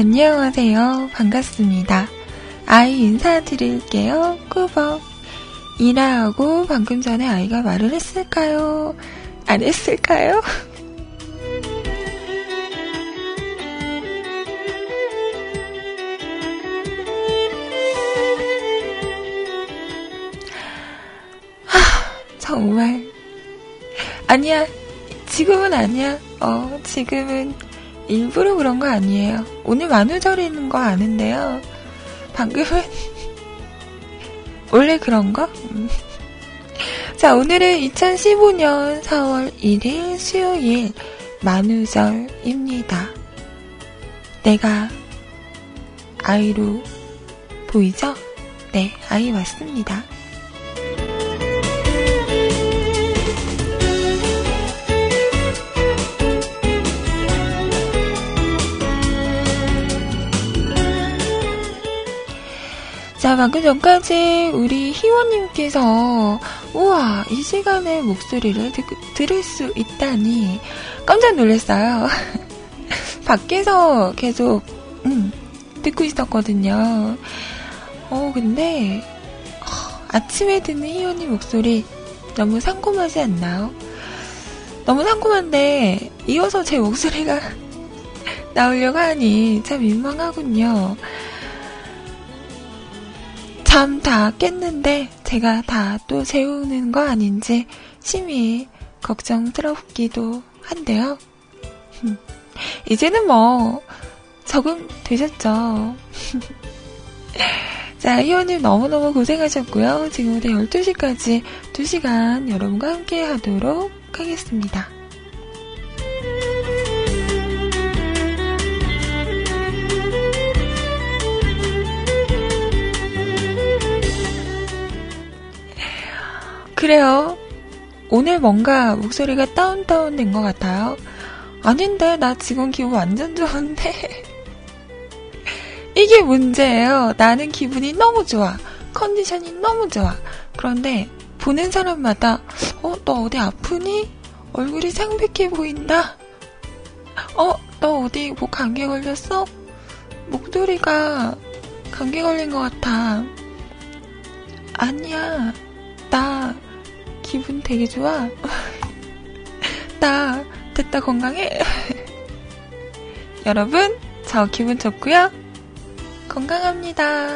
안녕하세요. 반갑습니다. 아이 인사드릴게요. 꾸벅. 이라하고 방금 전에 아이가 말을 했을까요? 안 했을까요? 정말. 아니야. 지금은 아니야. 어, 지금은 일부러 그런 거 아니에요. 오늘 만우절이는 거 아는데요. 방금은 원래 그런 거? 음. 자, 오늘은 2015년 4월 1일 수요일 만우절입니다. 내가 아이로 보이죠? 네, 아이 맞습니다. 자, 방금 전까지 우리 희원님께서, 우와, 이 시간에 목소리를 듣, 들을 수 있다니, 깜짝 놀랐어요. 밖에서 계속, 음, 듣고 있었거든요. 어, 근데, 어, 아침에 듣는 희원님 목소리 너무 상콤하지 않나요? 너무 상콤한데, 이어서 제 목소리가 나오려고 하니 참 민망하군요. 잠 다 깼는데 제가 다또 재우는 거 아닌지 심히 걱정스럽기도 한데요. 이제는 뭐 적응 되셨죠. 자, 희원님 너무너무 고생하셨고요. 지금부터 12시까지 2시간 여러분과 함께 하도록 하겠습니다. 그래요. 오늘 뭔가 목소리가 다운다운 된 것 같아요. 아닌데, 나 지금 기분 완전 좋은데. 이게 문제예요. 나는 기분이 너무 좋아. 컨디션이 너무 좋아. 그런데, 보는 사람마다, 어, 너 어디 아프니? 얼굴이 창백해 보인다. 어, 너 어디 뭐 감기 걸렸어? 목소리가 감기 걸린 것 같아. 아니야. 나 기분 되게 좋아. 나 됐다 건강해. 여러분, 저 기분 좋고요. 건강합니다.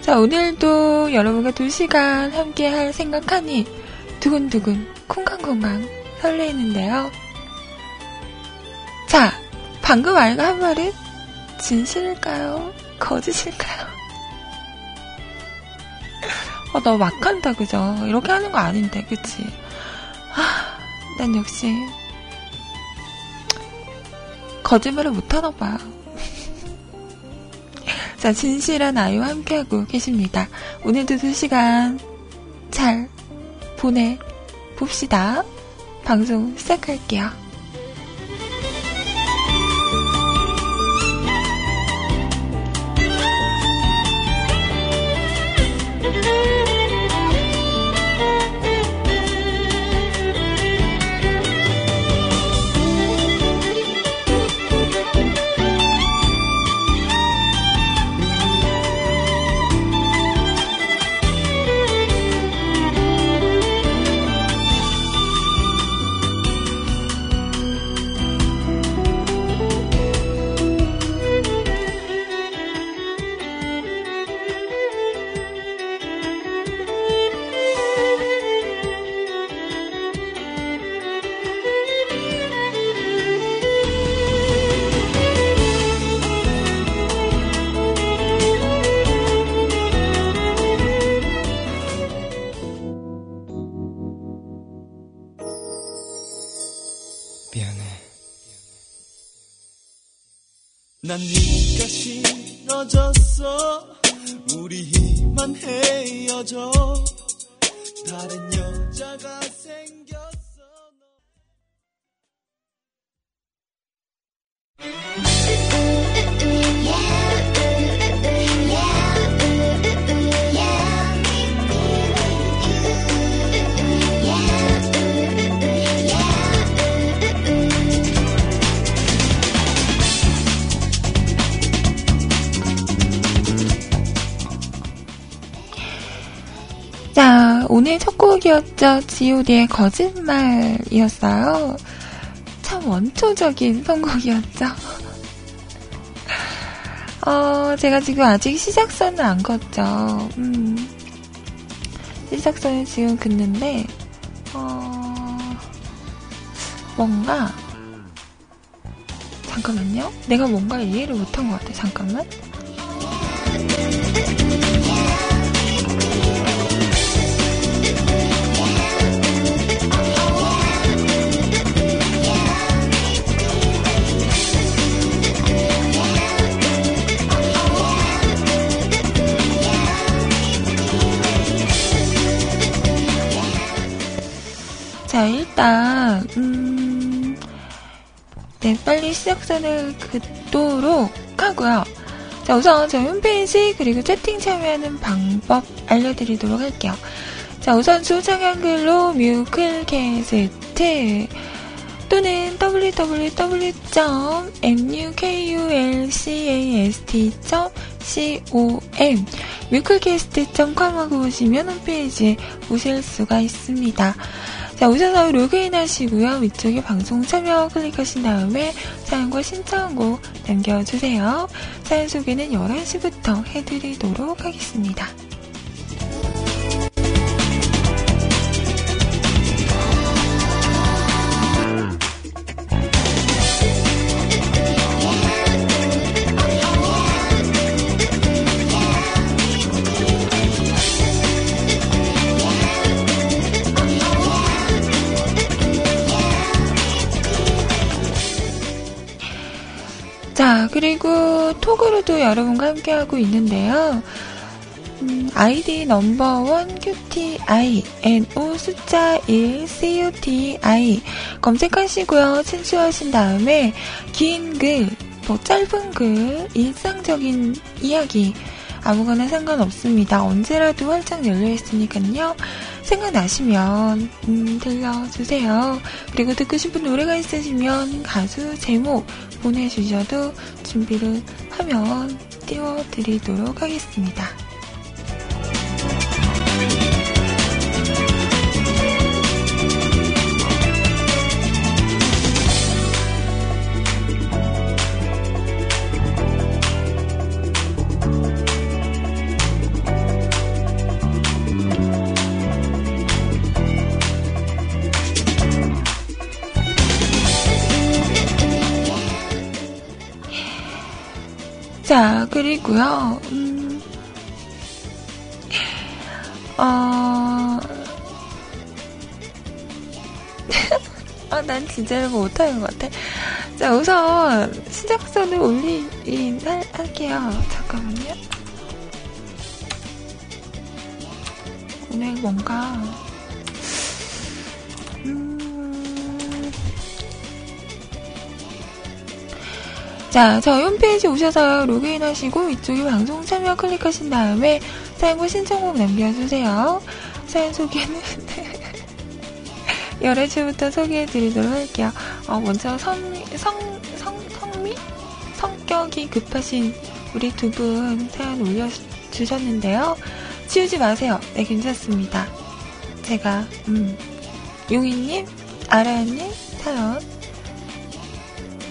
자, 오늘도 여러분과 2시간 함께 할 생각하니 두근두근 콩강콩강 설레이는데요. 자, 방금 알가 한 말은 진실일까요? 거짓일까요? 어, 너 막한다, 그죠? 이렇게 하는 거 아닌데, 그치? 아, 난 역시, 거짓말을 못하나 봐요. 자, 진실한 아이와 함께하고 계십니다. 오늘도 두 시간 잘 보내 봅시다. 방송 시작할게요. 곡이었죠. god의 거짓말이었어요. 참 원초적인 선곡이었죠. 어, 제가 지금 아직 시작선을 안 걷죠. 음. 시작선을 지금 긋는데, 어, 뭔가, 잠깐만요. 내가 뭔가 이해를 못한 것 같아. 잠깐만. 자, 일단, 음, 네, 빨리 시작선을 긋도록 하고요. 자, 우선 저희 홈페이지 그리고 채팅 참여하는 방법 알려드리도록 할게요. 자, 우선 수정 한글로 뮤클캐스트 또는 www.mukulcast.com 뮤클캐스트.com 하고 오시면 홈페이지에 오실 수가 있습니다. 자, 오셔서 로그인 하시고요. 위쪽에 방송 참여 클릭하신 다음에 사연과 신청곡 남겨주세요. 사연 소개는 11시부터 해드리도록 하겠습니다. 그리고 톡으로도 여러분과 함께하고 있는데요. 음, 아이디 넘버원 QTI, NO 숫자 1 CUTI 검색하시고요. 친추하신 다음에 긴 글, 뭐 짧은 글, 일상적인 이야기 아무거나 상관없습니다. 언제라도 활짝 열려 있으니까요. 생각나시면 음, 들려주세요. 그리고 듣고 싶은 노래가 있으시면 가수 제목 보내주셔도 준비를 하면 띄워드리도록 하겠습니다. 그리고요, 음, 어, 아, 난 진짜 뭐 못하는 것 같아. 자, 우선, 시작선을 올리긴 할, 할게요. 잠깐만요. 오늘 뭔가, 자, 저희 홈페이지 오셔서 로그인 하시고 이쪽에 방송 참여 클릭하신 다음에 사연과 신청곡 남겨주세요. 사연 소개는 11시부터 소개해드리도록 할게요. 어, 먼저 성, 성, 성, 성미? 성격이 급하신 우리 두 분 사연 올려주셨는데요. 치우지 마세요. 네, 괜찮습니다. 제가, 음, 용희님, 아라님 사연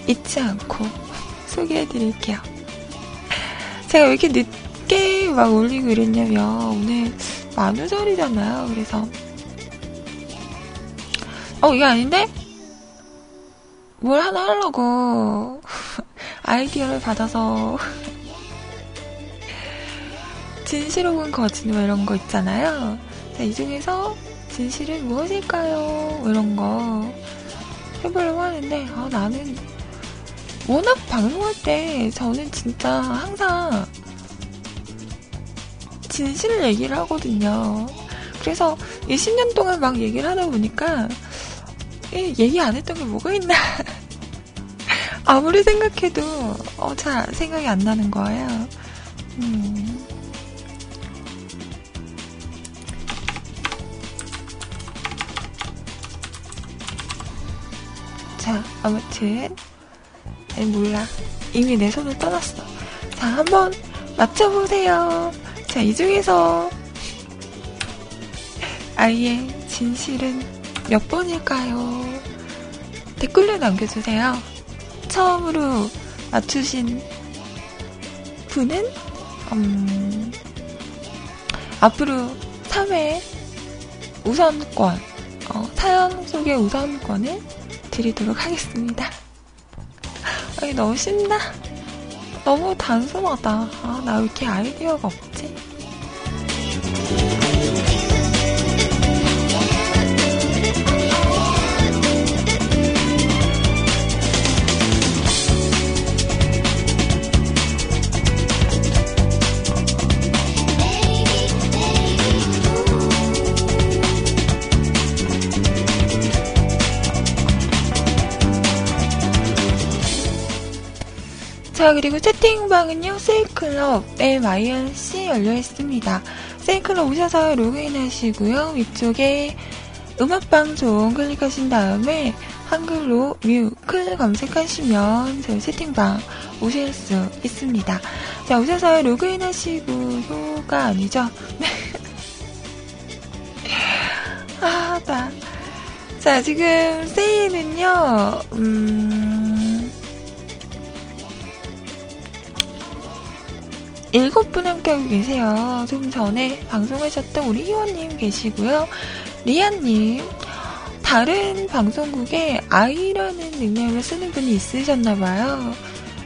잊지 않고 소개해 드릴게요. 제가 왜 이렇게 늦게 막 올리고 이랬냐면, 오늘 만우절이잖아요. 그래서, 어, 이게 아닌데? 뭘 하나 하려고 아이디어를 받아서 진실 혹은 거짓 뭐 이런 거 있잖아요. 자, 이 중에서 진실은 무엇일까요? 뭐 이런 거 해보려고 하는데, 아, 나는 워낙 방송할 때 저는 진짜 항상 진실을 얘기를 하거든요. 그래서 이 10년 동안 막 얘기를 하다 보니까 얘기 안 했던 게 뭐가 있나. 아무리 생각해도 어, 잘 생각이 안 나는 거예요. 음. 자, 아무튼 아니, 몰라. 이미 내 손을 떠났어. 자, 한번 맞춰보세요. 자, 이 중에서 아이의 진실은 몇 번일까요? 댓글로 남겨주세요. 처음으로 맞추신 분은, 음, 앞으로 3회 우선권, 어, 사연 속의 우선권을 드리도록 하겠습니다. 아니, 너무 쉽나? 너무 단순하다. 아, 나 왜 이렇게 아이디어가 없지? 자, 그리고 채팅방은요, 세이클럽 MINC 열려 있습니다. 세이클럽 오셔서 로그인 하시고요. 위쪽에 음악방송 클릭하신 다음에 한글로 뮤클 검색하시면 저희 채팅방 오실 수 있습니다. 자, 오셔서 로그인 하시고요가 아니죠. 아, 나. 자, 지금 세일은요, 음, 일곱 분 함께하고 계세요. 좀 전에 방송하셨던 우리 희원님 계시고요. 리안님, 다른 방송국에 아이라는 닉네임을 쓰는 분이 있으셨나봐요.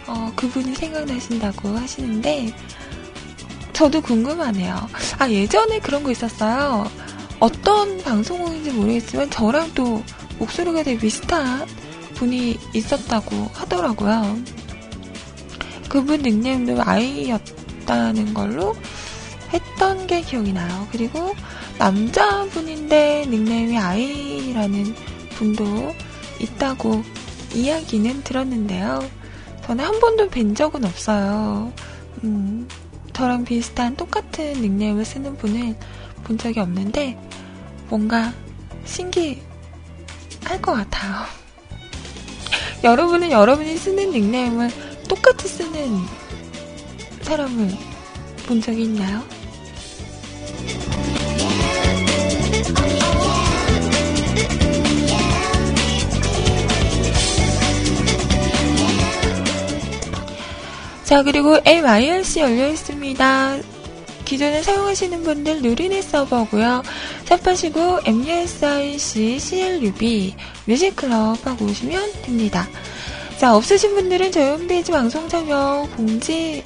어, 그분이 생각나신다고 하시는데, 저도 궁금하네요. 아, 예전에 그런 거 있었어요. 어떤 방송국인지 모르겠지만, 저랑 또 목소리가 되게 비슷한 분이 있었다고 하더라고요. 그분 닉네임도 아이였 다는 걸로 했던 게 기억이 나요. 그리고 남자분인데 닉네임이 아이라는 분도 있다고 이야기는 들었는데요. 저는 한 번도 뵌 적은 없어요. 음, 저랑 비슷한 똑같은 닉네임을 쓰는 분을 본 적이 없는데 뭔가 신기할 것 같아요. 여러분은 여러분이 쓰는 닉네임을 똑같이 쓰는 사람을 본 적이 있나요? 자, 그리고 MIRC 열려 있습니다. 기존에 사용하시는 분들 누리넷 서버고요. 샵하시고 MUSIC CLUB 뮤직클럽 하고 오시면 됩니다. 자, 없으신 분들은 저희 홈페이지 방송 참여 공지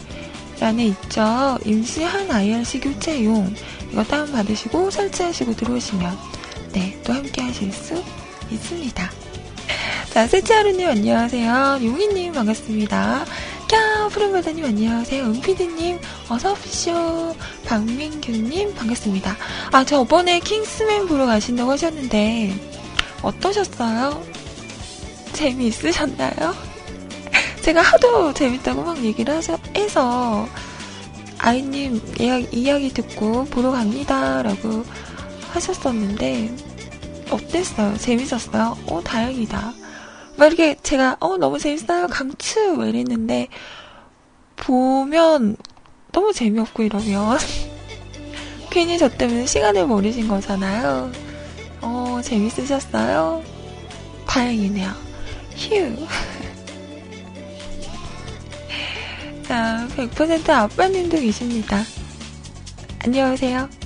란에 있죠. 임시한 IRC 교체용 이거 다운받으시고 설치하시고 들어오시면 네, 또 함께 하실 수 있습니다. 자, 세치하루님 안녕하세요. 용희님 반갑습니다. 캬, 푸른바다님 안녕하세요. 은피디님 어서오십시오. 박민규님 반갑습니다. 아, 저번에 킹스맨 보러 가신다고 하셨는데 어떠셨어요? 재미있으셨나요? 제가 하도 재밌다고 막 얘기를 하셔, 해서 아이님 이야기, 이야기 듣고 보러 갑니다 라고 하셨었는데 어땠어요? 재밌었어요? 어 다행이다. 막 이렇게 제가 어 너무 재밌어요 강추 막 이랬는데 보면 너무 재미없고 이러면 괜히 저 때문에 시간을 버리신 거잖아요. 어 재밌으셨어요? 다행이네요. 휴. 자, 100% 아빠님도 계십니다. 안녕하세요.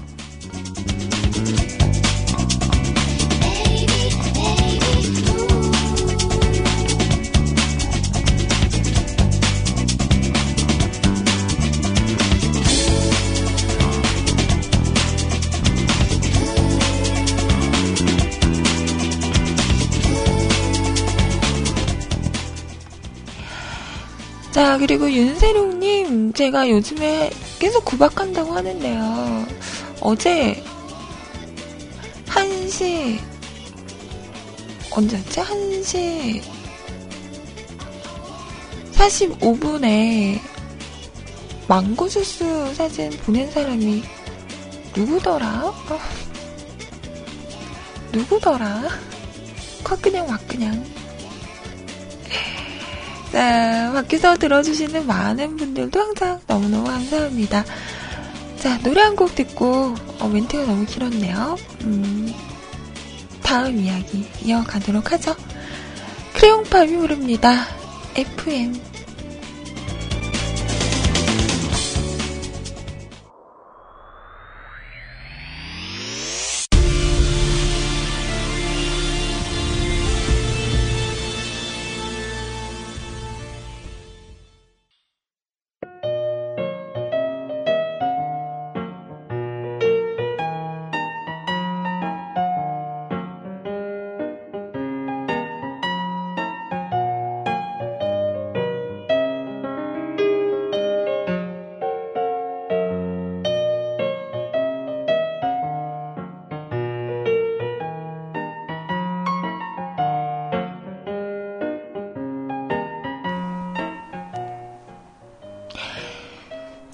자, 그리고 윤세롱님, 제가 요즘에 계속 구박한다고 하는데요. 어제, 1시, 언제였지? 1시 45분에 망고 주스 사진 보낸 사람이 누구더라? 어. 누구더라? 콱 그냥 막 그냥. 자, 밖에서 들어주시는 많은 분들도 항상 너무너무 감사합니다. 자, 노래 한 곡 듣고, 어, 멘트가 너무 길었네요. 음, 다음 이야기 이어가도록 하죠. 크레용팝이 부릅니다. FM.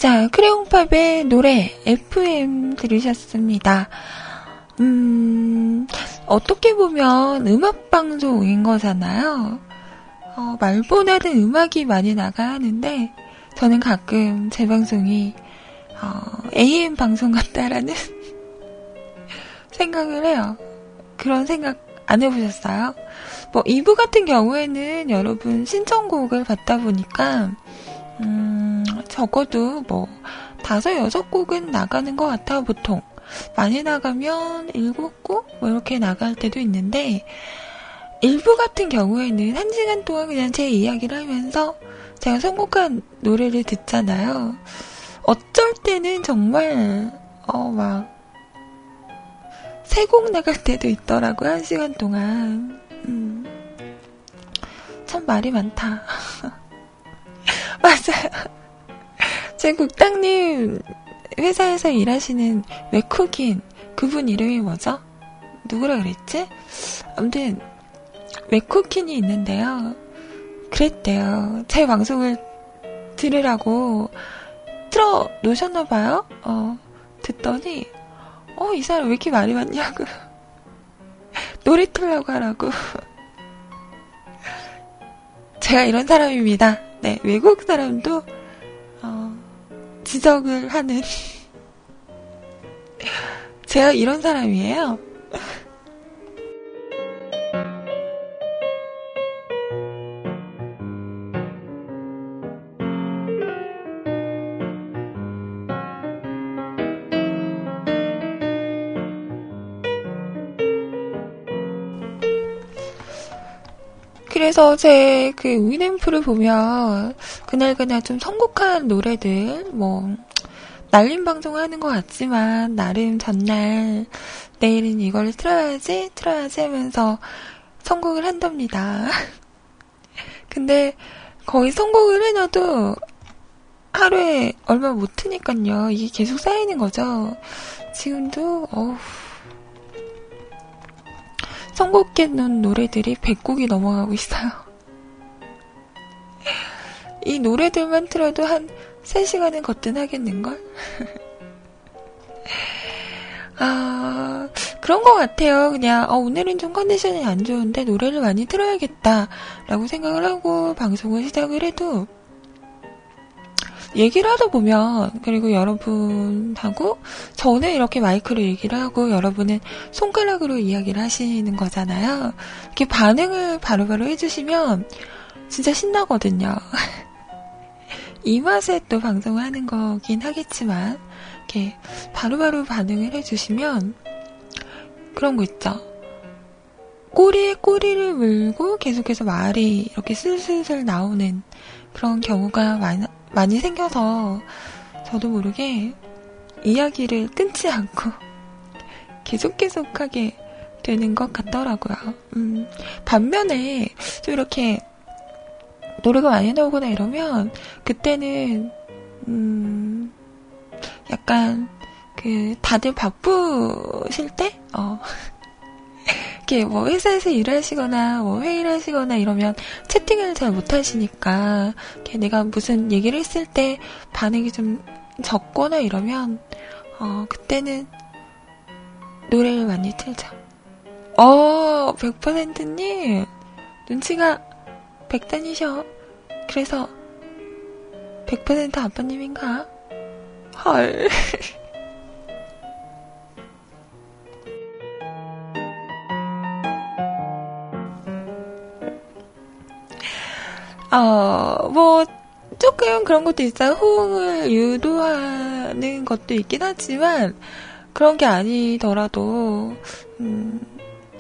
자, 크레용팝의 노래 FM 들으셨습니다. 음, 어떻게 보면 음악방송인 거잖아요. 어, 말보다는 음악이 많이 나가는데, 저는 가끔 제 방송이, 어, AM 방송 같다라는 생각을 해요. 그런 생각 안 해보셨어요? 뭐, 2부 같은 경우에는 여러분 신청곡을 받다 보니까, 음, 적어도 뭐, 다섯, 여섯 곡은 나가는 것 같아, 보통. 많이 나가면 일곱 곡? 뭐 이렇게 나갈 때도 있는데, 일부 같은 경우에는 한 시간 동안 그냥 제 이야기를 하면서 제가 선곡한 노래를 듣잖아요. 어쩔 때는 정말, 어, 막, 세 곡 나갈 때도 있더라고요, 한 시간 동안. 음. 참 말이 많다. 맞아요. 제 국장님 회사에서 일하시는 외국인 그분 이름이 뭐죠? 누구라 그랬지? 아무튼 외국인이 있는데요. 그랬대요. 제 방송을 들으라고 틀어 놓으셨나 봐요. 어, 듣더니 어, 이 사람 왜 이렇게 말이 많냐고. 노래 틀라고 하라고. 제가 이런 사람입니다. 네, 외국 사람도 어, 지적을 하는 제가 이런 사람이에요. 그래서 제 그 위램프를 보면 그날그날 좀 선곡한 노래들 뭐 날림 방송하는 것 같지만 나름 전날 내일은 이걸 틀어야지 틀어야지 하면서 선곡을 한답니다. 근데 거의 선곡을 해놔도 하루에 얼마 못 트니까요. 이게 계속 쌓이는 거죠. 지금도 어우 선곡해 놓은 노래들이 100곡이 넘어가고 있어요. 이 노래들만 틀어도 한 3시간은 거뜬 하겠는걸? 아, 그런 것 같아요. 그냥, 어, 오늘은 좀 컨디션이 안 좋은데 노래를 많이 틀어야겠다. 라고 생각을 하고 방송을 시작을 해도, 얘기를 하다 보면, 그리고 여러분하고, 저는 이렇게 마이크로 얘기를 하고, 여러분은 손가락으로 이야기를 하시는 거잖아요. 이렇게 반응을 바로바로 해주시면, 진짜 신나거든요. 이 맛에 또 방송을 하는 거긴 하겠지만, 이렇게 바로바로 반응을 해주시면, 그런 거 있죠. 꼬리에 꼬리를 물고 계속해서 말이 이렇게 슬슬슬 나오는 그런 경우가 많, 많이 생겨서 저도 모르게 이야기를 끊지 않고 계속 계속하게 되는 것 같더라고요. 음, 반면에 좀 이렇게 노래가 많이 나오거나 이러면 그때는 음, 약간 그 다들 바쁘실 때 어. 이렇게 뭐 회사에서 일하시거나 뭐 회의를 하시거나 이러면 채팅을 잘 못하시니까 내가 무슨 얘기를 했을 때 반응이 좀 적거나 이러면 어 그때는 노래를 많이 틀죠. 어 100%님 눈치가 백단이셔. 그래서 100% 아빠님인가? 헐. 어, 뭐, 조금 그런 것도 있어요. 호응을 유도하는 것도 있긴 하지만, 그런 게 아니더라도, 음,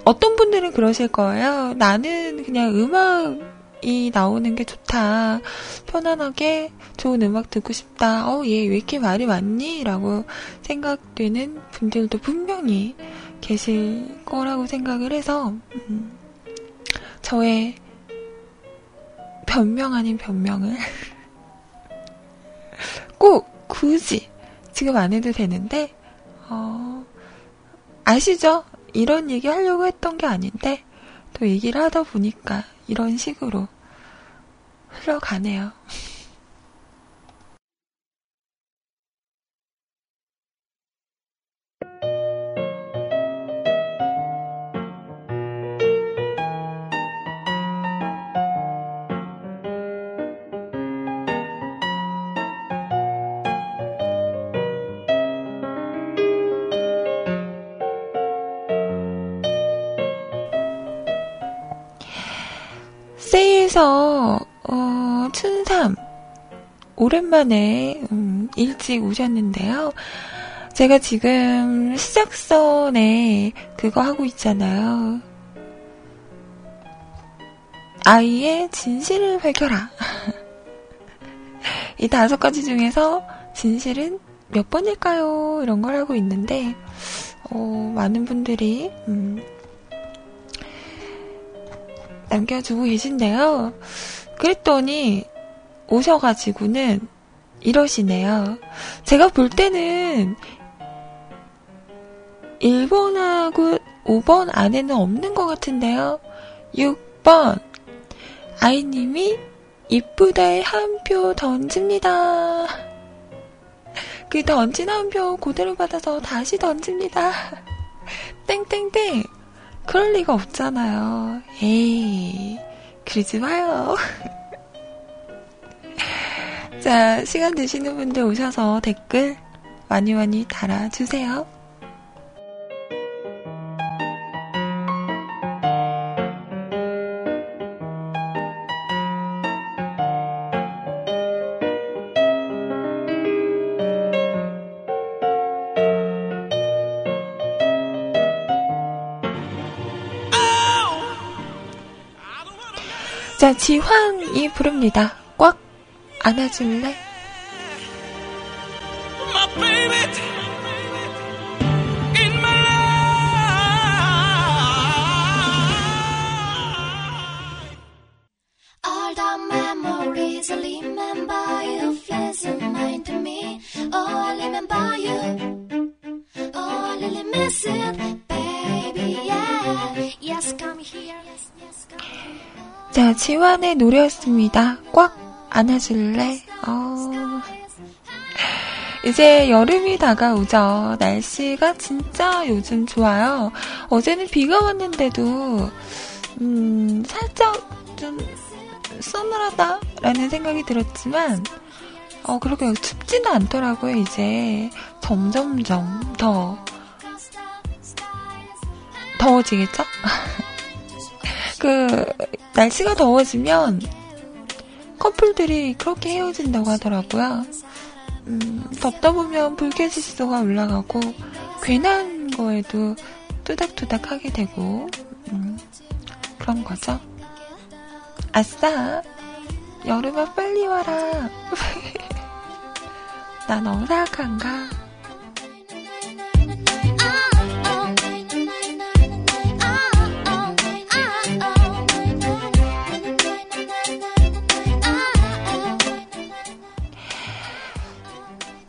어떤 분들은 그러실 거예요. 나는 그냥 음악이 나오는 게 좋다. 편안하게 좋은 음악 듣고 싶다. 어, 얘 왜 이렇게 말이 많니? 라고 생각되는 분들도 분명히 계실 거라고 생각을 해서, 음, 저의 변명 아닌 변명을 꼭 굳이 지금 안 해도 되는데, 어, 아시죠? 이런 얘기 하려고 했던 게 아닌데, 또 얘기를 하다 보니까 이런 식으로 흘러가네요. 세이에서 어, 춘삼 오랜만에 음, 일찍 오셨는데요. 제가 지금 시작선에 그거 하고 있잖아요. 아이의 진실을 밝혀라. 이 다섯 가지 중에서 진실은 몇 번일까요? 이런 걸 하고 있는데, 어, 많은 분들이, 음, 남겨주고 계신데요. 그랬더니 오셔가지고는 이러시네요. 제가 볼 때는 1번하고 5번 안에는 없는 것 같은데요. 6번 아이님이 이쁘다에 한 표 던집니다. 그 던진 한표 그대로 받아서 다시 던집니다. 땡땡땡 그럴 리가 없잖아요. 에이, 그러지 마요. 자, 시간 되시는 분들 오셔서 댓글 많이 많이 달아주세요. 자, 지환이 부릅니다. 꽉 안아줄래? 자, 지환의 노래였습니다. 꽉 안아줄래? 어... 이제 여름이 다가오죠. 날씨가 진짜 요즘 좋아요. 어제는 비가 왔는데도, 음, 살짝 좀 서늘하다라는 생각이 들었지만, 어, 그렇게 춥지는 않더라고요, 이제. 점점점 더 더워지겠죠? 그, 날씨가 더워지면 커플들이 그렇게 헤어진다고 하더라고요. 음, 덥다 보면 불쾌지수가 올라가고 괜한 거에도 뚜닥뚜닥 하게 되고 음, 그런 거죠. 아싸! 여름아 빨리 와라. 나 너무 사악한가?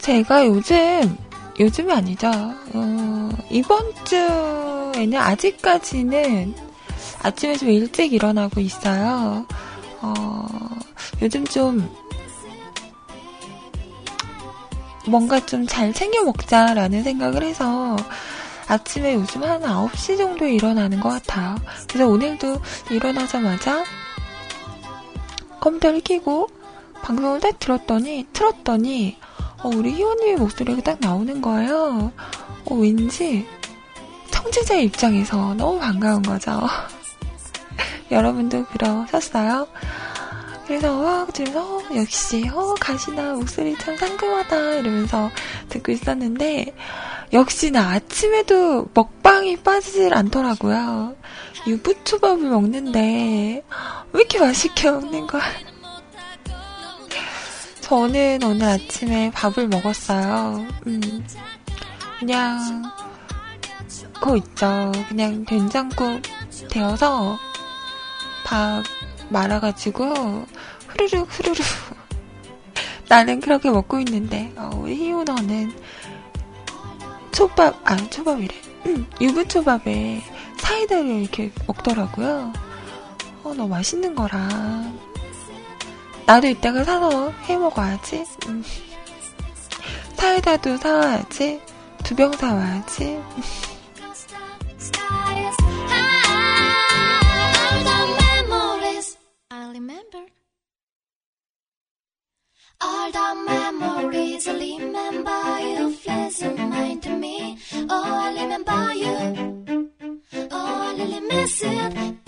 제가 요즘, 요즘이 아니죠. 어, 이번 주에는 아직까지는 아침에 좀 일찍 일어나고 있어요. 어, 요즘 좀 뭔가 좀 잘 챙겨 먹자라는 생각을 해서 아침에 요즘 한 9시 정도에 일어나는 것 같아요. 그래서 오늘도 일어나자마자 컴퓨터를 켜고 방송을 딱 들었더니, 틀었더니, 어, 우리 희원님의 목소리가 딱 나오는 거예요. 어, 왠지 청취자의 입장에서 너무 반가운 거죠. 여러분도 그러셨어요? 그래서 와 들으면서 어, 역시 어 가시나 목소리 참 상큼하다 이러면서 듣고 있었는데 역시나 아침에도 먹방이 빠지질 않더라고요. 유부초밥을 먹는데 왜 이렇게 맛있게 먹는 거야? 저는 오늘 아침에 밥을 먹었어요. 음, 그냥 그거 있죠. 그냥 된장국 데워서 밥 말아가지고 후루룩 후루룩 나는 그렇게 먹고 있는데 어, 우리 희우 너는 초밥 아 초밥이래 음, 유부초밥에 사이다를 이렇게 먹더라고요. 어 너무 맛있는 거라 나도 이따가 사서 해 먹어야지. 음. 사이다도 사와야지. 두 병 사와야지. Oh. Oh,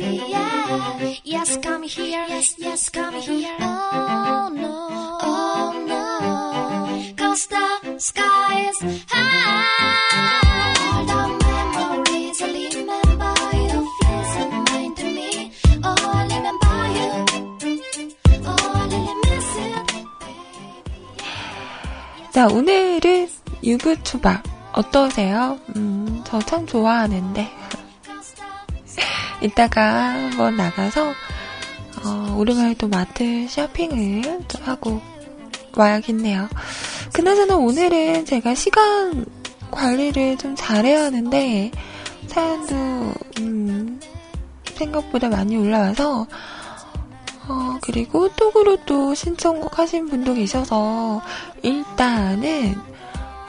baby. Yeah. Yes, come here. Yes, yes, come here. Oh no. Oh no. Cause the sky is high. All the memories I remember you pleasant mind to me. Oh, I remember you. Oh, I really miss it. 자, 오늘은 유부초밥. 어떠세요? 음, 저 참 좋아하는데. 이따가 한번 나가서, 어, 오랜만에 또 마트 쇼핑을 좀 하고 와야겠네요. 그나저나 오늘은 제가 시간 관리를 좀 잘해야 하는데, 사연도, 음, 생각보다 많이 올라와서, 어, 그리고 톡으로 또 신청곡 하신 분도 계셔서, 일단은,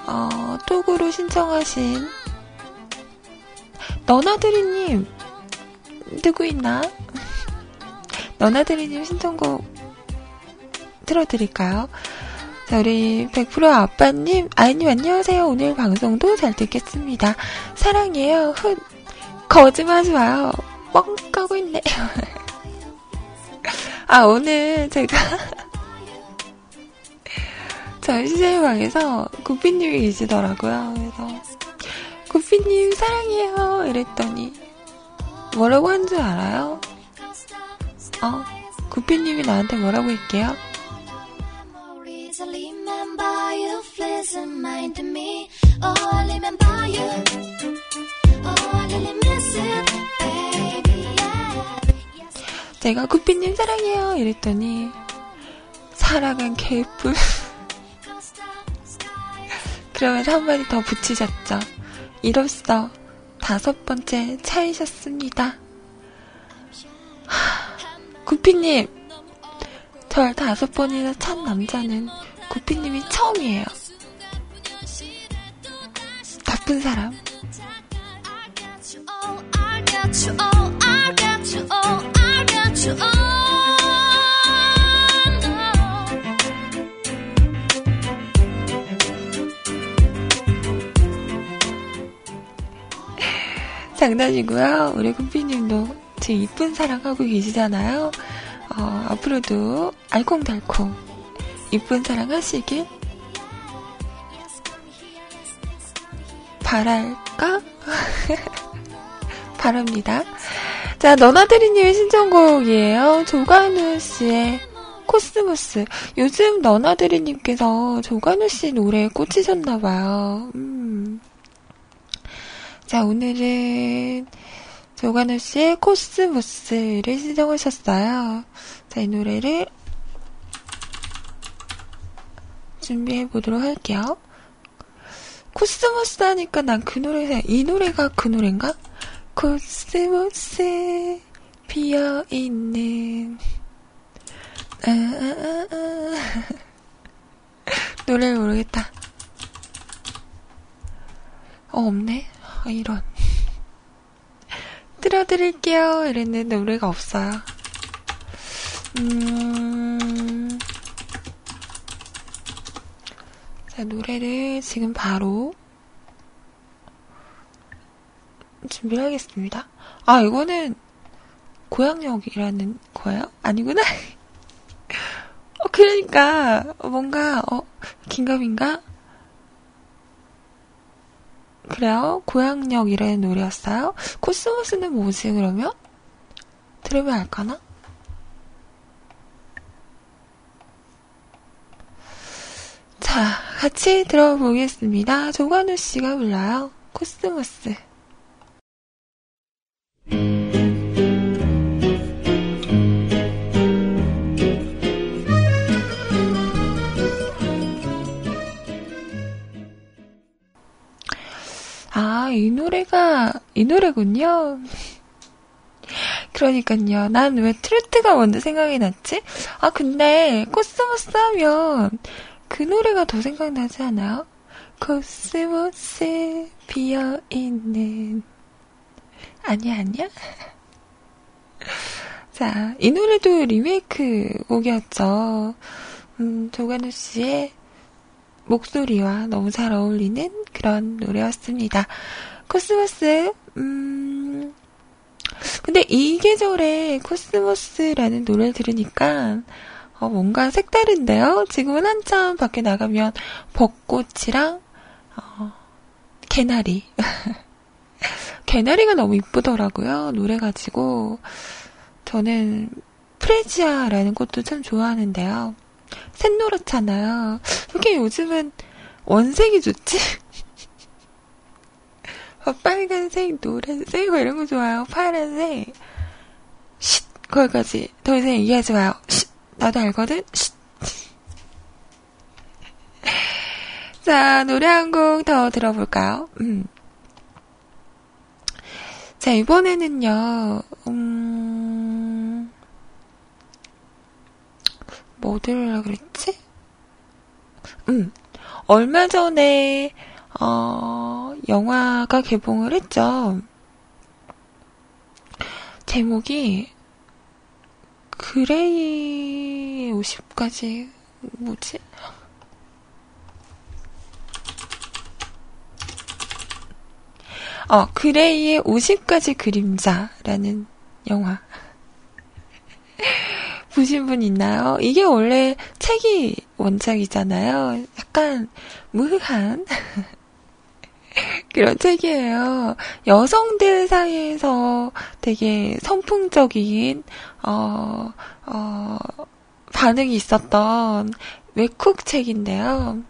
어, 톡으로 신청하신, 너나드리님, 누구 있나? 너나드리님 신청곡 틀어드릴까요? 자, 우리 100% 아빠님, 아이님 안녕하세요. 오늘 방송도 잘 듣겠습니다. 사랑해요. 훗. 거짓말하지 마요. 뻥 까고 있네. 아, 오늘 제가 저희 CJ방에서 구피님이 계시더라고요. 그래서 구피님 사랑해요. 이랬더니 뭐라고 한 줄 알아요? 어, 구피님이 나한테 뭐라고. Oh. Oh. Yes, 제가 구피님 사랑해요. 이랬더니 사랑은 개뿔. 그러면서 한마디 더 붙이셨죠. 이로써 다섯 번째 차이셨습니다. 하, 구피님, 절 다섯 번이나 찬 남자는 구피님이 처음이에요. 나쁜 사람. You 장난이고요. 우리 구피님도 제 이쁜 사랑하고 계시잖아요. 어, 앞으로도 알콩달콩 이쁜 사랑 하시길 바랄까? 바랍니다. 자, 너나드리님의 신청곡이에요. 조관우 씨의 코스모스. 요즘 너나드리님께서 조관우 씨 노래에 꽂히셨나봐요. 음. 자, 오늘은 조관우 씨의 코스모스를 신청하셨어요. 자, 이 노래를 준비해 보도록 할게요. 코스모스 하니까 난 그 노래, 이 노래가 그 노래인가? 코스모스 피어있는 아, 아, 아, 아. 노래를 모르겠다. 어, 없네. 아, 이런. 틀어드릴게요. 이랬는데 노래가 없어요. 음. 자, 노래를 지금 바로 준비를 하겠습니다. 아, 이거는 고향역이라는 거예요? 아니구나. 어, 그러니까 뭔가 어 긴가민가? 그래요? 고향역 이라는 노래였어요? 코스모스는 뭐지 그러면? 들으면 알까나? 자, 같이 들어보겠습니다. 조관우 씨가 불러요. 코스모스. 아, 이 노래군요. 그러니까요. 난 왜 트로트가 먼저 생각이 났지? 아, 근데, 코스모스 하면, 그 노래가 더 생각나지 않아요? 코스모스 비어있는. 아니야, 아니야? 자, 이 노래도 리메이크 곡이었죠. 음, 조관우 씨의 목소리와 너무 잘 어울리는 그런 노래였습니다. 코스모스, 음, 근데 이 계절에 코스모스라는 노래를 들으니까 어, 뭔가 색다른데요? 지금은 한참 밖에 나가면 벚꽃이랑 어, 개나리. 개나리가 너무 이쁘더라고요. 노래 가지고. 저는 프레지아라는 꽃도 참 좋아하는데요. 샛노랗잖아요. 이게 요즘은 원색이 좋지? 어, 빨간색, 노란색, 뭐 이런 거 좋아요. 파란색. 쉿! 거기까지. 더 이상 얘기하지 마요. 쉿! 나도 알거든? 쉿! 자, 노래 한 곡 더 들어볼까요? 음. 자, 이번에는요, 음, 뭐 들으려 그랬지? 음, 얼마 전에, 어, 영화가 개봉을 했죠. 제목이, 그레이 50까지, 뭐지? 어, 그레이의 50가지 그림자라는 영화. 보신 분 있나요? 이게 원래 책이 원작이잖아요. 약간 무흐한 그런 책이에요. 여성들 사이에서 되게 선풍적인, 어, 어, 반응이 있었던 외국 책인데요.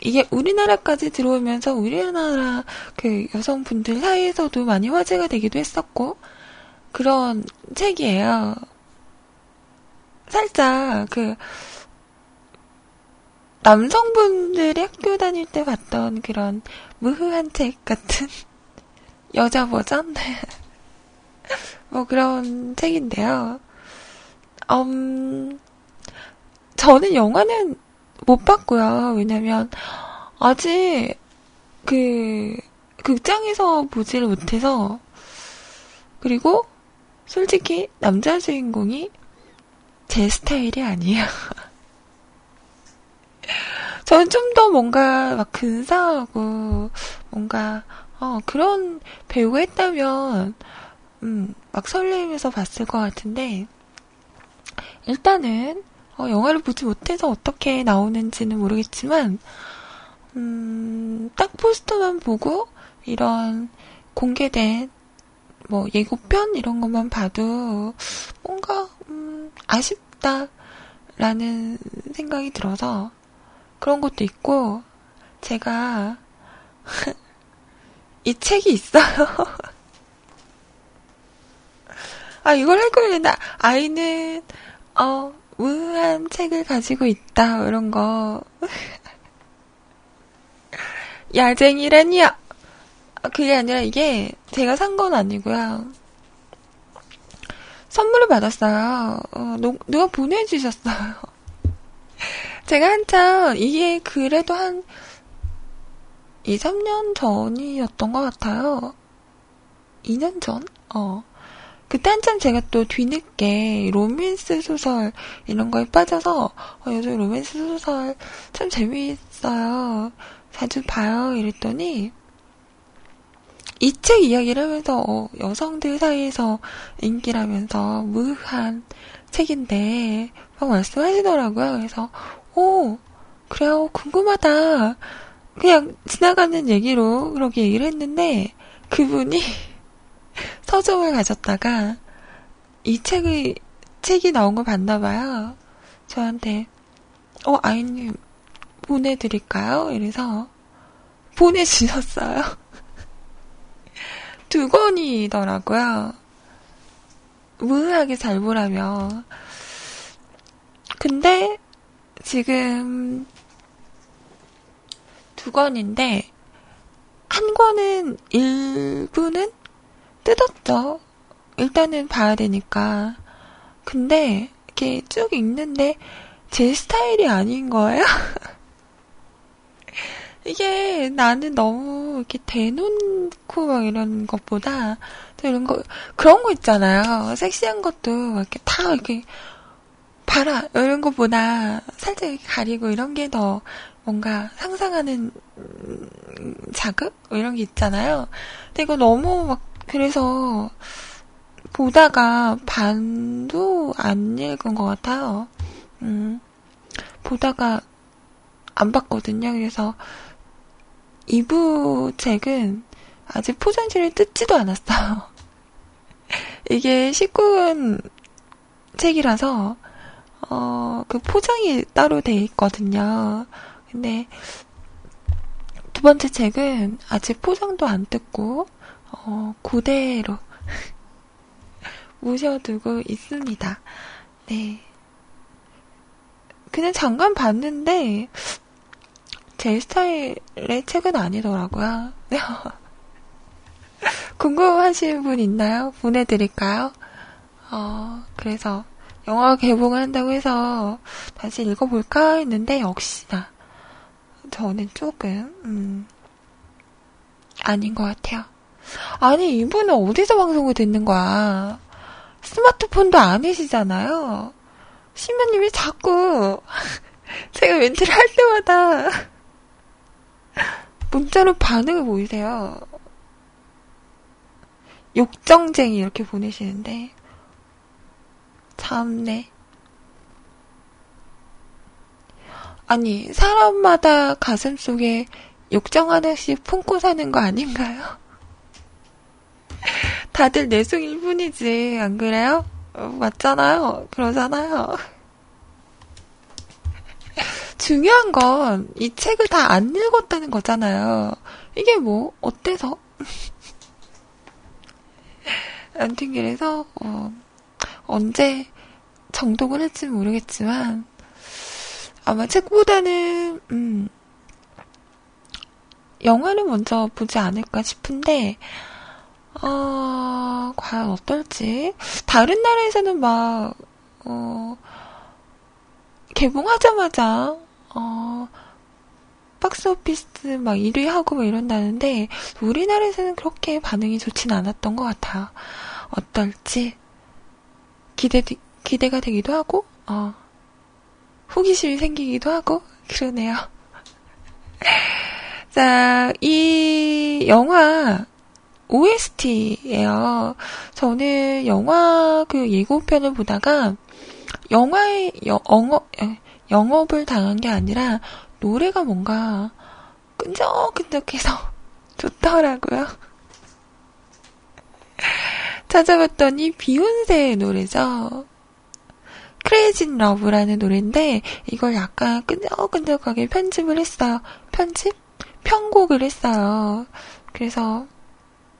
이게 우리나라까지 들어오면서 우리나라 그 여성분들 사이에서도 많이 화제가 되기도 했었고, 그런 책이에요. 살짝 그, 남성분들이 학교 다닐 때 봤던 그런 무흐한 책 같은 여자 버전? 뭐 그런 책인데요. 음, 저는 영화는 못 봤고요. 왜냐면 아직 그 극장에서 보지를 못해서 그리고 솔직히 남자 주인공이 제 스타일이 아니에요. 저는 좀 더 뭔가 막 근사하고 뭔가 어, 그런 배우가 했다면 음, 막 설레면서 봤을 것 같은데 일단은 어, 영화를 보지 못해서 어떻게 나오는지는 모르겠지만 음, 딱 포스터만 보고 이런 공개된 뭐 예고편 이런 것만 봐도 뭔가 음, 아쉽다라는 생각이 들어서 그런 것도 있고, 제가, 이 책이 있어요. 아, 이걸 할 거였나? 아이는, 어, 우한 책을 가지고 있다, 이런 거. 야쟁이라니요! 그게 아니라 이게 제가 산 건 아니고요. 선물을 받았어요. 어, 누가 보내주셨어요. 제가 한참 이게 그래도 한 2, 3년 전이었던 것 같아요. 2년 전? 어. 그때 한참 제가 또 뒤늦게 로맨스 소설 이런 거에 빠져서 어, 요즘 로맨스 소설 참 재미있어요. 자주 봐요. 이랬더니 이 책 이야기를 하면서 어, 여성들 사이에서 인기라면서 무한 책인데 막 말씀하시더라고요. 그래서 오 그래요 궁금하다. 그냥 지나가는 얘기로 그렇게 얘기를 했는데 그분이 서점을 가셨다가 이 책을 책이 나온 걸 봤나 봐요. 저한테 어 아이님 보내드릴까요? 이래서 보내주셨어요. 두 권이더라고요. 무흐하게 잘 보라며. 근데 지금 두 권인데 한 권은 일부는 뜯었죠. 일단은 봐야 되니까. 근데 이렇게 쭉 읽는데 제 스타일이 아닌 거예요. 이게 나는 너무 이렇게 대놓고 막 이런 것보다 이런 거 그런 거 있잖아요. 섹시한 것도 이렇게 다 이렇게 봐라 이런 것보다 살짝 가리고 이런 게 더 뭔가 상상하는 자극 뭐 이런 게 있잖아요. 근데 이거 너무 막 그래서 보다가 반도 안 읽은 것 같아요. 음, 보다가 안 봤거든요. 그래서 2부 책은 아직 포장지를 뜯지도 않았어요. 이게 19금 책이라서, 어, 그 포장이 따로 돼 있거든요. 근데, 두 번째 책은 아직 포장도 안 뜯고, 어, 그대로 모셔두고 있습니다. 네. 그냥 잠깐 봤는데, 제 스타일의 책은 아니더라고요. 궁금하신 분 있나요? 보내드릴까요? 어, 그래서 영화 개봉을 한다고 해서 다시 읽어볼까 했는데 역시나 저는 조금 음, 아닌 것 같아요. 아니 이분은 어디서 방송을 듣는 거야? 스마트폰도 아니시잖아요. 신부님이 자꾸 제가 멘트를 할 때마다 문자로 반응을 보이세요. 욕정쟁이 이렇게 보내시는데 참네. 아니 사람마다 가슴 속에 욕정 하나씩 품고 사는 거 아닌가요? 다들 내숭일 뿐이지 안 그래요? 어, 맞잖아요. 그러잖아요. 중요한 건 이 책을 다 안 읽었다는 거잖아요. 이게 뭐 어때서? 아무튼 그래서 어, 언제 정독을 할지 모르겠지만 아마 책보다는 음, 영화를 먼저 보지 않을까 싶은데 어, 과연 어떨지 다른 나라에서는 막 어, 개봉하자마자 어, 박스오피스 막 1위 하고 막 이런다는데 우리나라에서는 그렇게 반응이 좋진 않았던 것 같아요. 어떨지 기대 기대가 되기도 하고 어, 호기심이 생기기도 하고 그러네요. 자, 이 영화 OST예요. 저는 영화 그 예고편을 보다가 영화의 영, 어, 영업을 당한 게 아니라 노래가 뭔가 끈적끈적해서 좋더라고요. 찾아봤더니 비욘세의 노래죠. Crazy in Love라는 노래인데 이걸 약간 끈적끈적하게 편집을 했어요. 편집? 편곡을 했어요. 그래서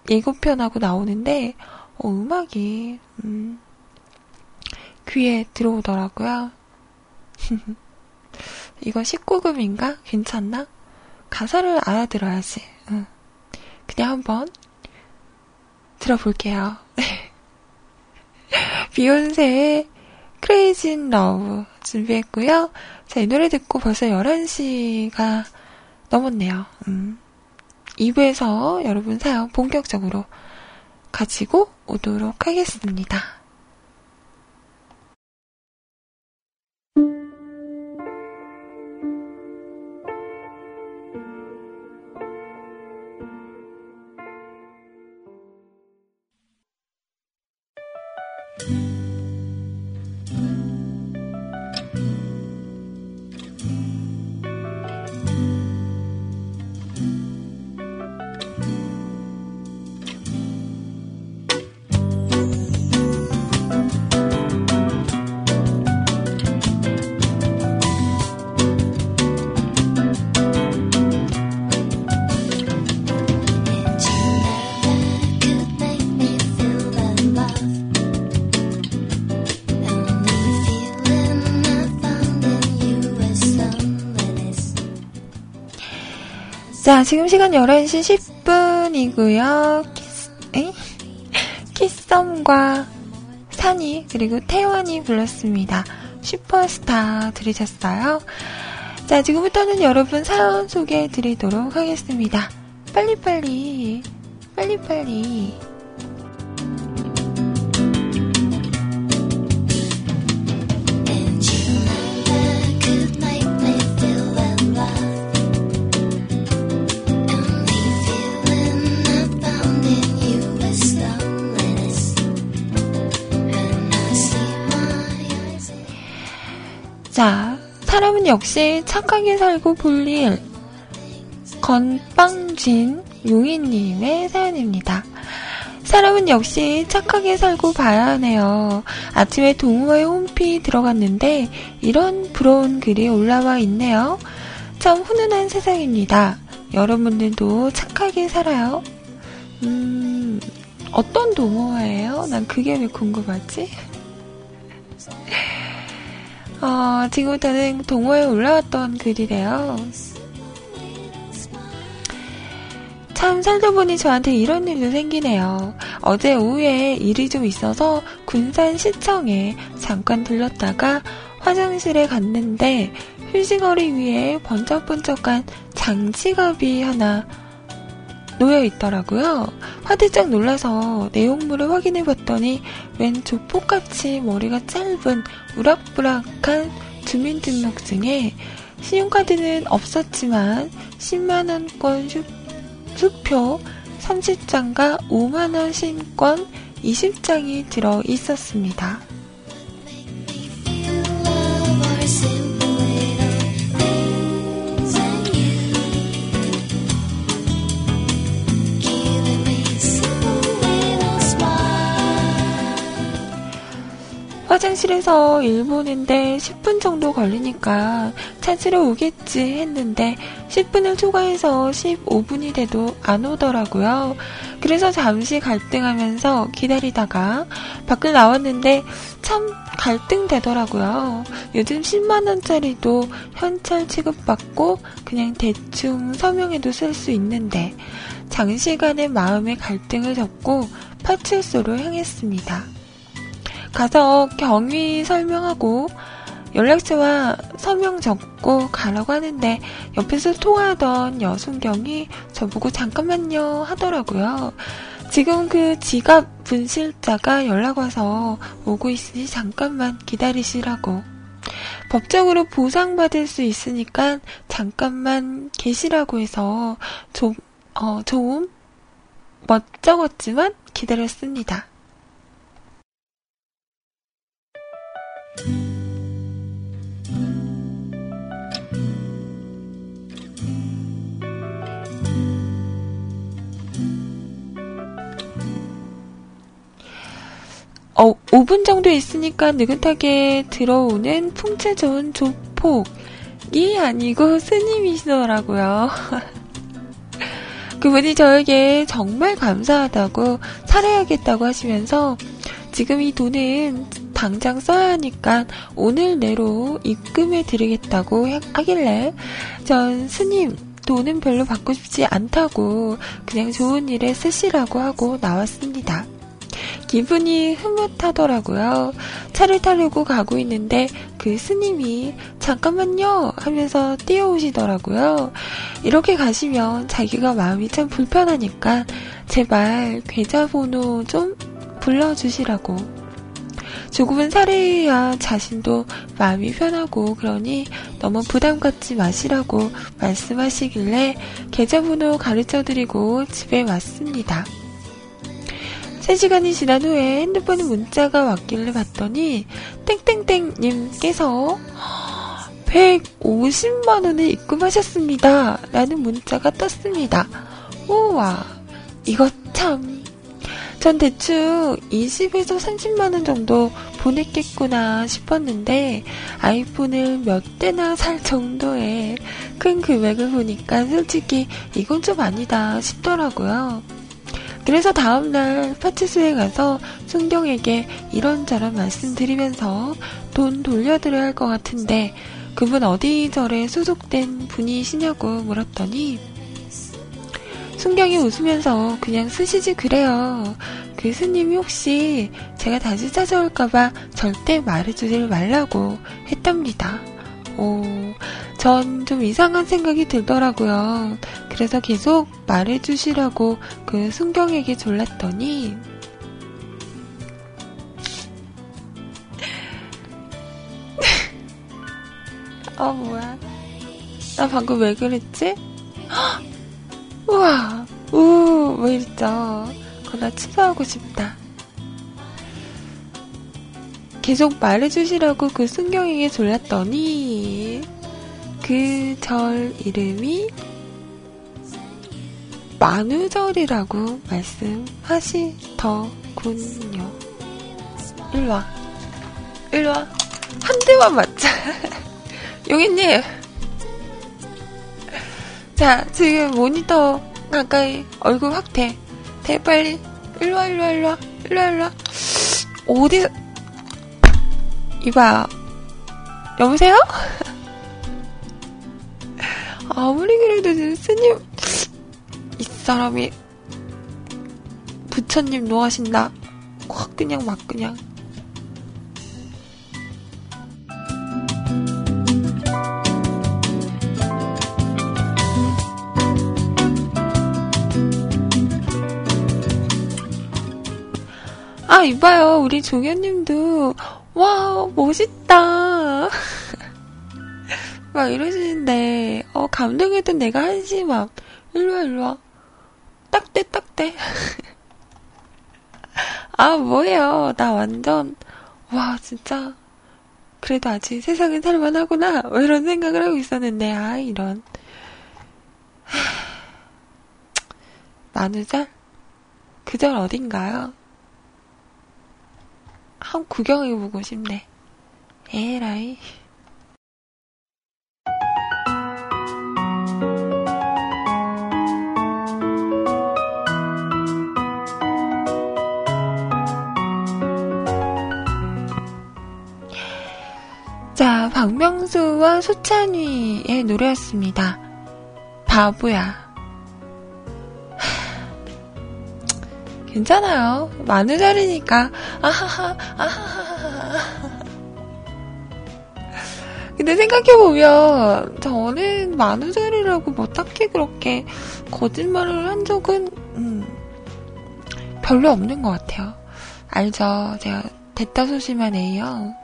예고편하고 나오는데 어, 음악이 음, 귀에 들어오더라고요. 이거 19금인가? 괜찮나? 가사를 알아들어야지. 응. 그냥 한번 들어볼게요. 비욘세의 Crazy in Love 준비했고요. 자, 이 노래 듣고 벌써 11시가 넘었네요. 음. 2부에서 여러분 사연 본격적으로 가지고 오도록 하겠습니다. 자, 지금 시간 11시 10분이고요. 키스, 에? 키썸과 산이 그리고 태원이 불렀습니다. 슈퍼스타 들으셨어요? 자, 지금부터는 여러분 사연 소개해 드리도록 하겠습니다. 빨리빨리, 빨리빨리. 사람은 역시 착하게 살고 볼 일. 건빵진 용인님의 사연입니다. 사람은 역시 착하게 살고 봐야 하네요. 아침에 동호회 홈피 들어갔는데 이런 부러운 글이 올라와 있네요. 참 훈훈한 세상입니다. 여러분들도 착하게 살아요. 음, 어떤 동호회예요? 난 그게 왜 궁금하지? 어, 지금부터는 동호회에 올라왔던 글이래요. 참 살다 보니 저한테 이런 일도 생기네요. 어제 오후에 일이 좀 있어서 군산 시청에 잠깐 들렀다가 화장실에 갔는데 휴지거리 위에 번쩍번쩍한 장지갑이 하나 놓여 있더라고요. 화들짝 놀라서 내용물을 확인해 봤더니 웬 조폭같이 머리가 짧은 우락부락한 주민등록증에 신용카드는 없었지만 10만원권 슈, 수표 30장과 5만원 신권 20장이 들어 있었습니다. 화장실에서 일 보는데 10분 정도 걸리니까 찾으러 오겠지 했는데 10분을 초과해서 15분이 돼도 안 오더라고요. 그래서 잠시 갈등하면서 기다리다가 밖을 나왔는데 참 갈등되더라고요. 요즘 10만원짜리도 현찰 취급받고 그냥 대충 서명해도 쓸 수 있는데 장시간의 마음의 갈등을 접고 파출소로 향했습니다. 가서 경위 설명하고 연락처와 서명 적고 가라고 하는데 옆에서 통화하던 여순경이 저보고 잠깐만요 하더라고요. 지금 그 지갑 분실자가 연락 와서 오고 있으니 잠깐만 기다리시라고. 법적으로 보상받을 수 있으니까 잠깐만 계시라고 해서 좀, 어, 좀 멋쩍었지만 기다렸습니다. 어, 5분 정도 있으니까 느긋하게 들어오는 풍채 좋은 조폭이 아니고 스님이시더라고요. 그분이 저에게 정말 감사하다고 살아야겠다고 하시면서 지금 이 돈은 당장 써야 하니까 오늘 내로 입금해 드리겠다고 하- 하길래 전 스님 돈은 별로 받고 싶지 않다고 그냥 좋은 일에 쓰시라고 하고 나왔습니다. 기분이 흐뭇하더라고요. 차를 타려고 가고 있는데 그 스님이 잠깐만요 하면서 뛰어오시더라고요. 이렇게 가시면 자기가 마음이 참 불편하니까 제발 계좌번호 좀 불러주시라고. 조금은 살해야 자신도 마음이 편하고 그러니 너무 부담 갖지 마시라고 말씀하시길래 계좌번호 가르쳐 드리고 집에 왔습니다. 3시간이 지난 후에 핸드폰에 문자가 왔길래 봤더니 땡땡땡님께서 150만원을 입금하셨습니다. 라는 문자가 떴습니다. 우와, 이거 참. 전 대충 20에서 30만원 정도 보냈겠구나 싶었는데 아이폰을 몇 대나 살 정도의 큰 금액을 보니까 솔직히 이건 좀 아니다 싶더라고요. 그래서 다음날 파티수에 가서 순경에게 이런저런 말씀드리면서 돈 돌려드려야 할 것 같은데 그분 어디 절에 소속된 분이시냐고 물었더니 순경이 웃으면서 그냥 쓰시지 그래요. 그 스님이 혹시 제가 다시 찾아올까봐 절대 말해주지 말라고 했답니다. 오, 전 좀 이상한 생각이 들더라고요. 그래서 계속 말해주시라고 그 순경에게 졸랐더니, 아, 뭐야. 나 방금 왜 그랬지? 우와, 우, 왜 이랬죠? 그나 취소하고 싶다. 계속 말해주시라고 그 순경에게 졸랐더니, 그 절 이름이 만우절이라고 말씀하시더군요. 일로와. 일로와. 한 대만 맞자. 용희님! 자, 지금 모니터 가까이 얼굴 확대. 대, 빨리. 일로와, 일로와, 일로와. 일로와, 일로와. 어디서. 이봐. 여보세요? 아무리 그래도 스님, 이 사람이 부처님 노하신다. 확 그냥 막 그냥. 아, 이봐요. 우리 종현님도, 와, 멋있다. 막 이러시는데, 어, 감동했던 내가 한심함. 일로와, 일로와. 딱대, 딱대. 아, 뭐예요. 나 완전, 와, 진짜. 그래도 아직 세상은 살만하구나. 뭐 이런 생각을 하고 있었는데, 아, 이런. 만우절? 그절 어딘가요? 한 구경해보고 싶네. 에라이. 자, 박명수와 소찬휘의 노래였습니다. 바보야. 괜찮아요. 만우절이니까. 아하하, 아하하하. 근데 생각해보면, 저는 만우절이라고 뭐 딱히 그렇게 거짓말을 한 적은, 음, 별로 없는 것 같아요. 알죠? 제가 됐다 소심한 애요.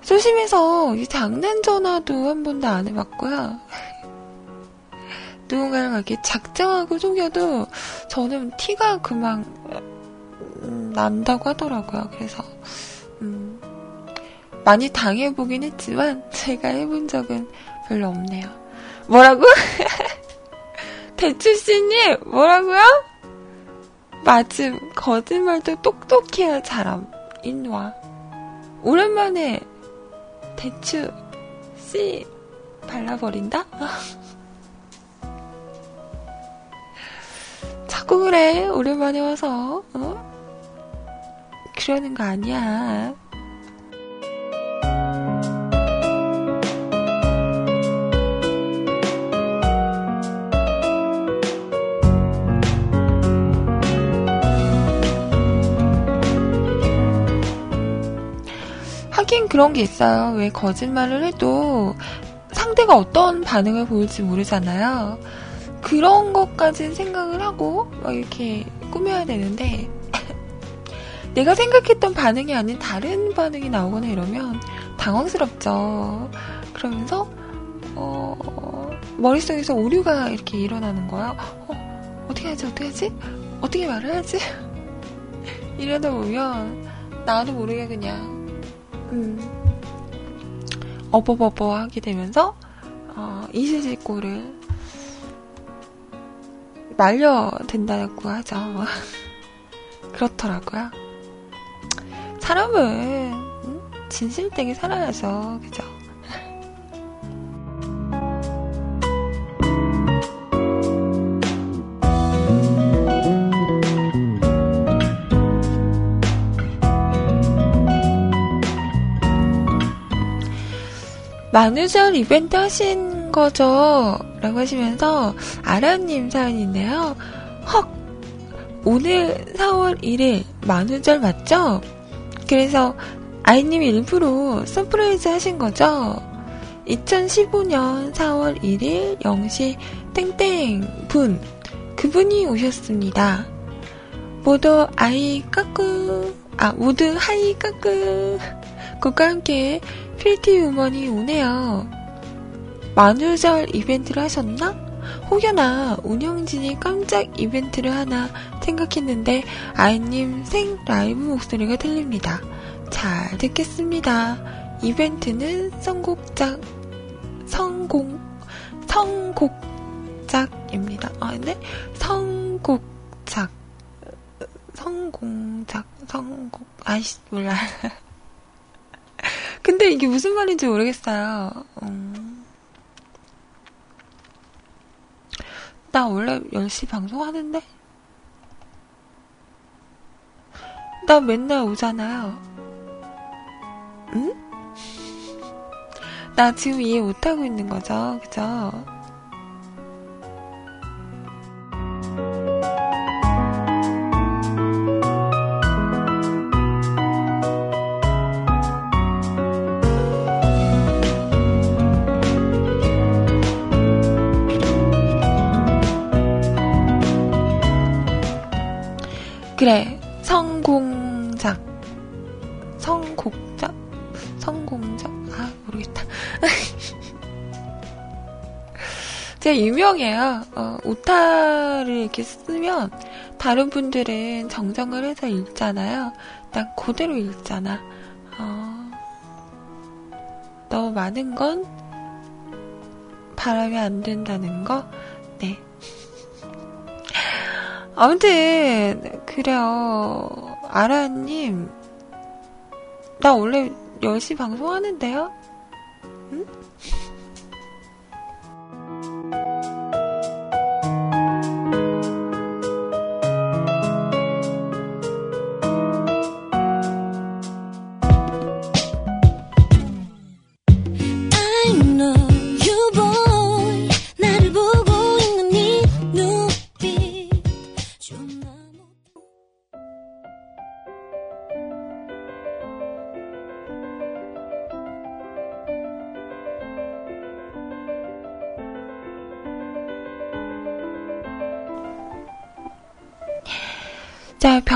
소심해서 장난 전화도 한 번도 안 해봤고요. 누군가를 그렇게 작정하고 속여도 저는 티가 그만 음, 난다고 하더라고요. 그래서 음, 많이 당해보긴 했지만 제가 해본 적은 별로 없네요. 뭐라고? 대추씨님 뭐라고요? 맞음 거짓말도 똑똑해야 잘함 인와 오랜만에 대추 씨 발라버린다? 자꾸 그래. 오랜만에 와서. 어? 그러는 거 아니야. 하긴 그런 게 있어요. 왜 거짓말을 해도 상대가 어떤 반응을 보일지 모르잖아요. 그런 것까지 생각을 하고 막 이렇게 꾸며야 되는데 내가 생각했던 반응이 아닌 다른 반응이 나오거나 이러면 당황스럽죠. 그러면서 어, 머릿속에서 오류가 이렇게 일어나는 거야. 어, 어떻게 하지? 어떻게 하지? 어떻게 말을 하지? 이러다 보면 나도 모르게 그냥 음, 어버버버 하게 되면서 어, 이실직고를 말려된다고 하죠. 그렇더라고요. 사람은 진실되게 살아야죠. 그죠? 만우절 이벤트 하신 거죠? 라고 하시면서 아라님 사연인데요. 헉! 오늘 4월 1일 만우절 맞죠? 그래서 아이님이 일부러 surprise 하신 거죠? 2015년 4월 1일 0시 땡땡 분 그분이 오셨습니다. 모두 아이 까끄 아 모두 하이 까끄 그과 함께 pretty woman이 오네요. 만우절 이벤트를 하셨나? 혹여나 운영진이 깜짝 이벤트를 하나 생각했는데 아이님 생 라이브 목소리가 들립니다. 잘 듣겠습니다. 이벤트는 성공작 성공 성공작입니다. 아 근데 성공작 성공작 성곡 아이씨 몰라. 근데 이게 무슨 말인지 모르겠어요. 음. 나 원래 10시 방송하는데? 나 맨날 오잖아요. 응? 나 지금 이해 못하고 있는 거죠, 그죠? 그래, 성공작. 성곡작? 성공작? 아, 모르겠다. 제가 유명해요. 어, 오타를 이렇게 쓰면 다른 분들은 정정을 해서 읽잖아요. 난 그대로 읽잖아. 어, 너무 많은 건 바라면 안 된다는 거? 네. 아무튼, 그래요. 아라님, 나 원래 10시 방송하는데요? 응?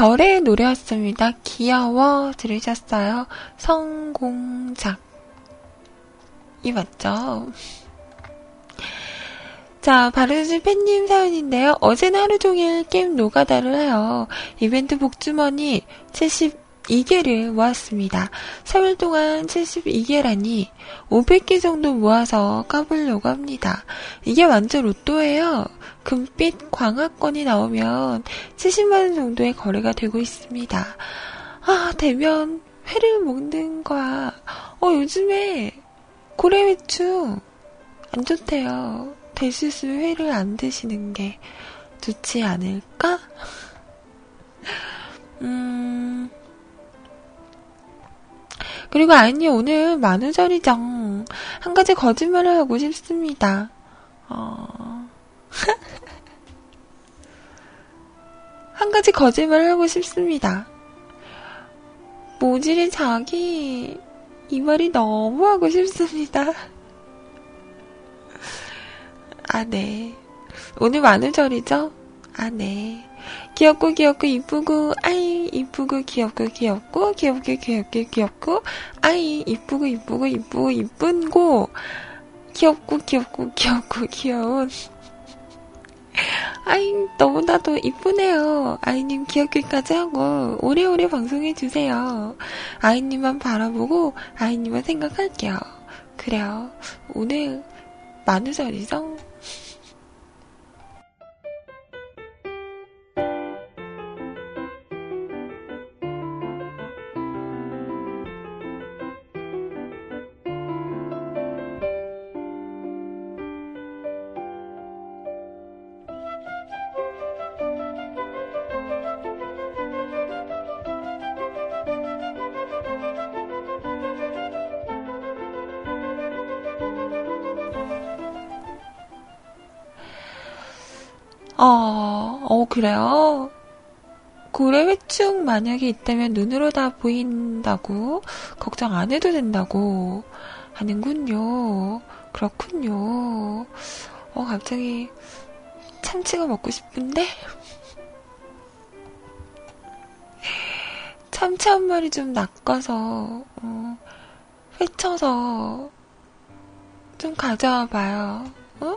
별의 노래였습니다. 귀여워 들으셨어요? 성공작. 이 맞죠? 자, 바르즈 팬님 사연인데요. 어제는 하루 종일 게임 노가다를 해요. 이벤트 복주머니 72개를 모았습니다. 3일 동안 72개라니 500개 정도 모아서 까보려고 합니다. 이게 완전 로또예요. 금빛 광화권이 나오면 70만원 정도의 거래가 되고 있습니다. 아, 되면 회를 먹는 거야. 어, 요즘에 고래회충 안 좋대요. 될수 있으면 회를 안 드시는 게 좋지 않을까? 음. 그리고 아니 오늘 만우절이죠. 한 가지 거짓말을 하고 싶습니다. 어. 한 가지 거짓말을 하고 싶습니다. 모질이 자기 이 말이 너무 하고 싶습니다. 아, 네. 오늘 만우절이죠? 아, 네. 귀엽고 귀엽고 이쁘고 아이 이쁘고 귀엽고 귀엽고 귀엽고 귀엽고 귀엽고 아이 이쁘고 이쁘고 이쁘고 이쁜 고 귀엽고 귀엽고 귀엽고 귀여운 아이 너무나도 이쁘네요. 아이님 귀엽기까지 하고 오래오래 방송해주세요. 아이님만 바라보고 아이님만 생각할게요. 그래요. 오늘 만우절이죠? 그래요? 고래 회충 만약에 있다면 눈으로 다 보인다고 걱정 안 해도 된다고 하는군요. 그렇군요. 어, 갑자기 참치가 먹고 싶은데? 참치 한 마리 좀 낚아서, 어, 회쳐서 좀 가져와 봐요. 어?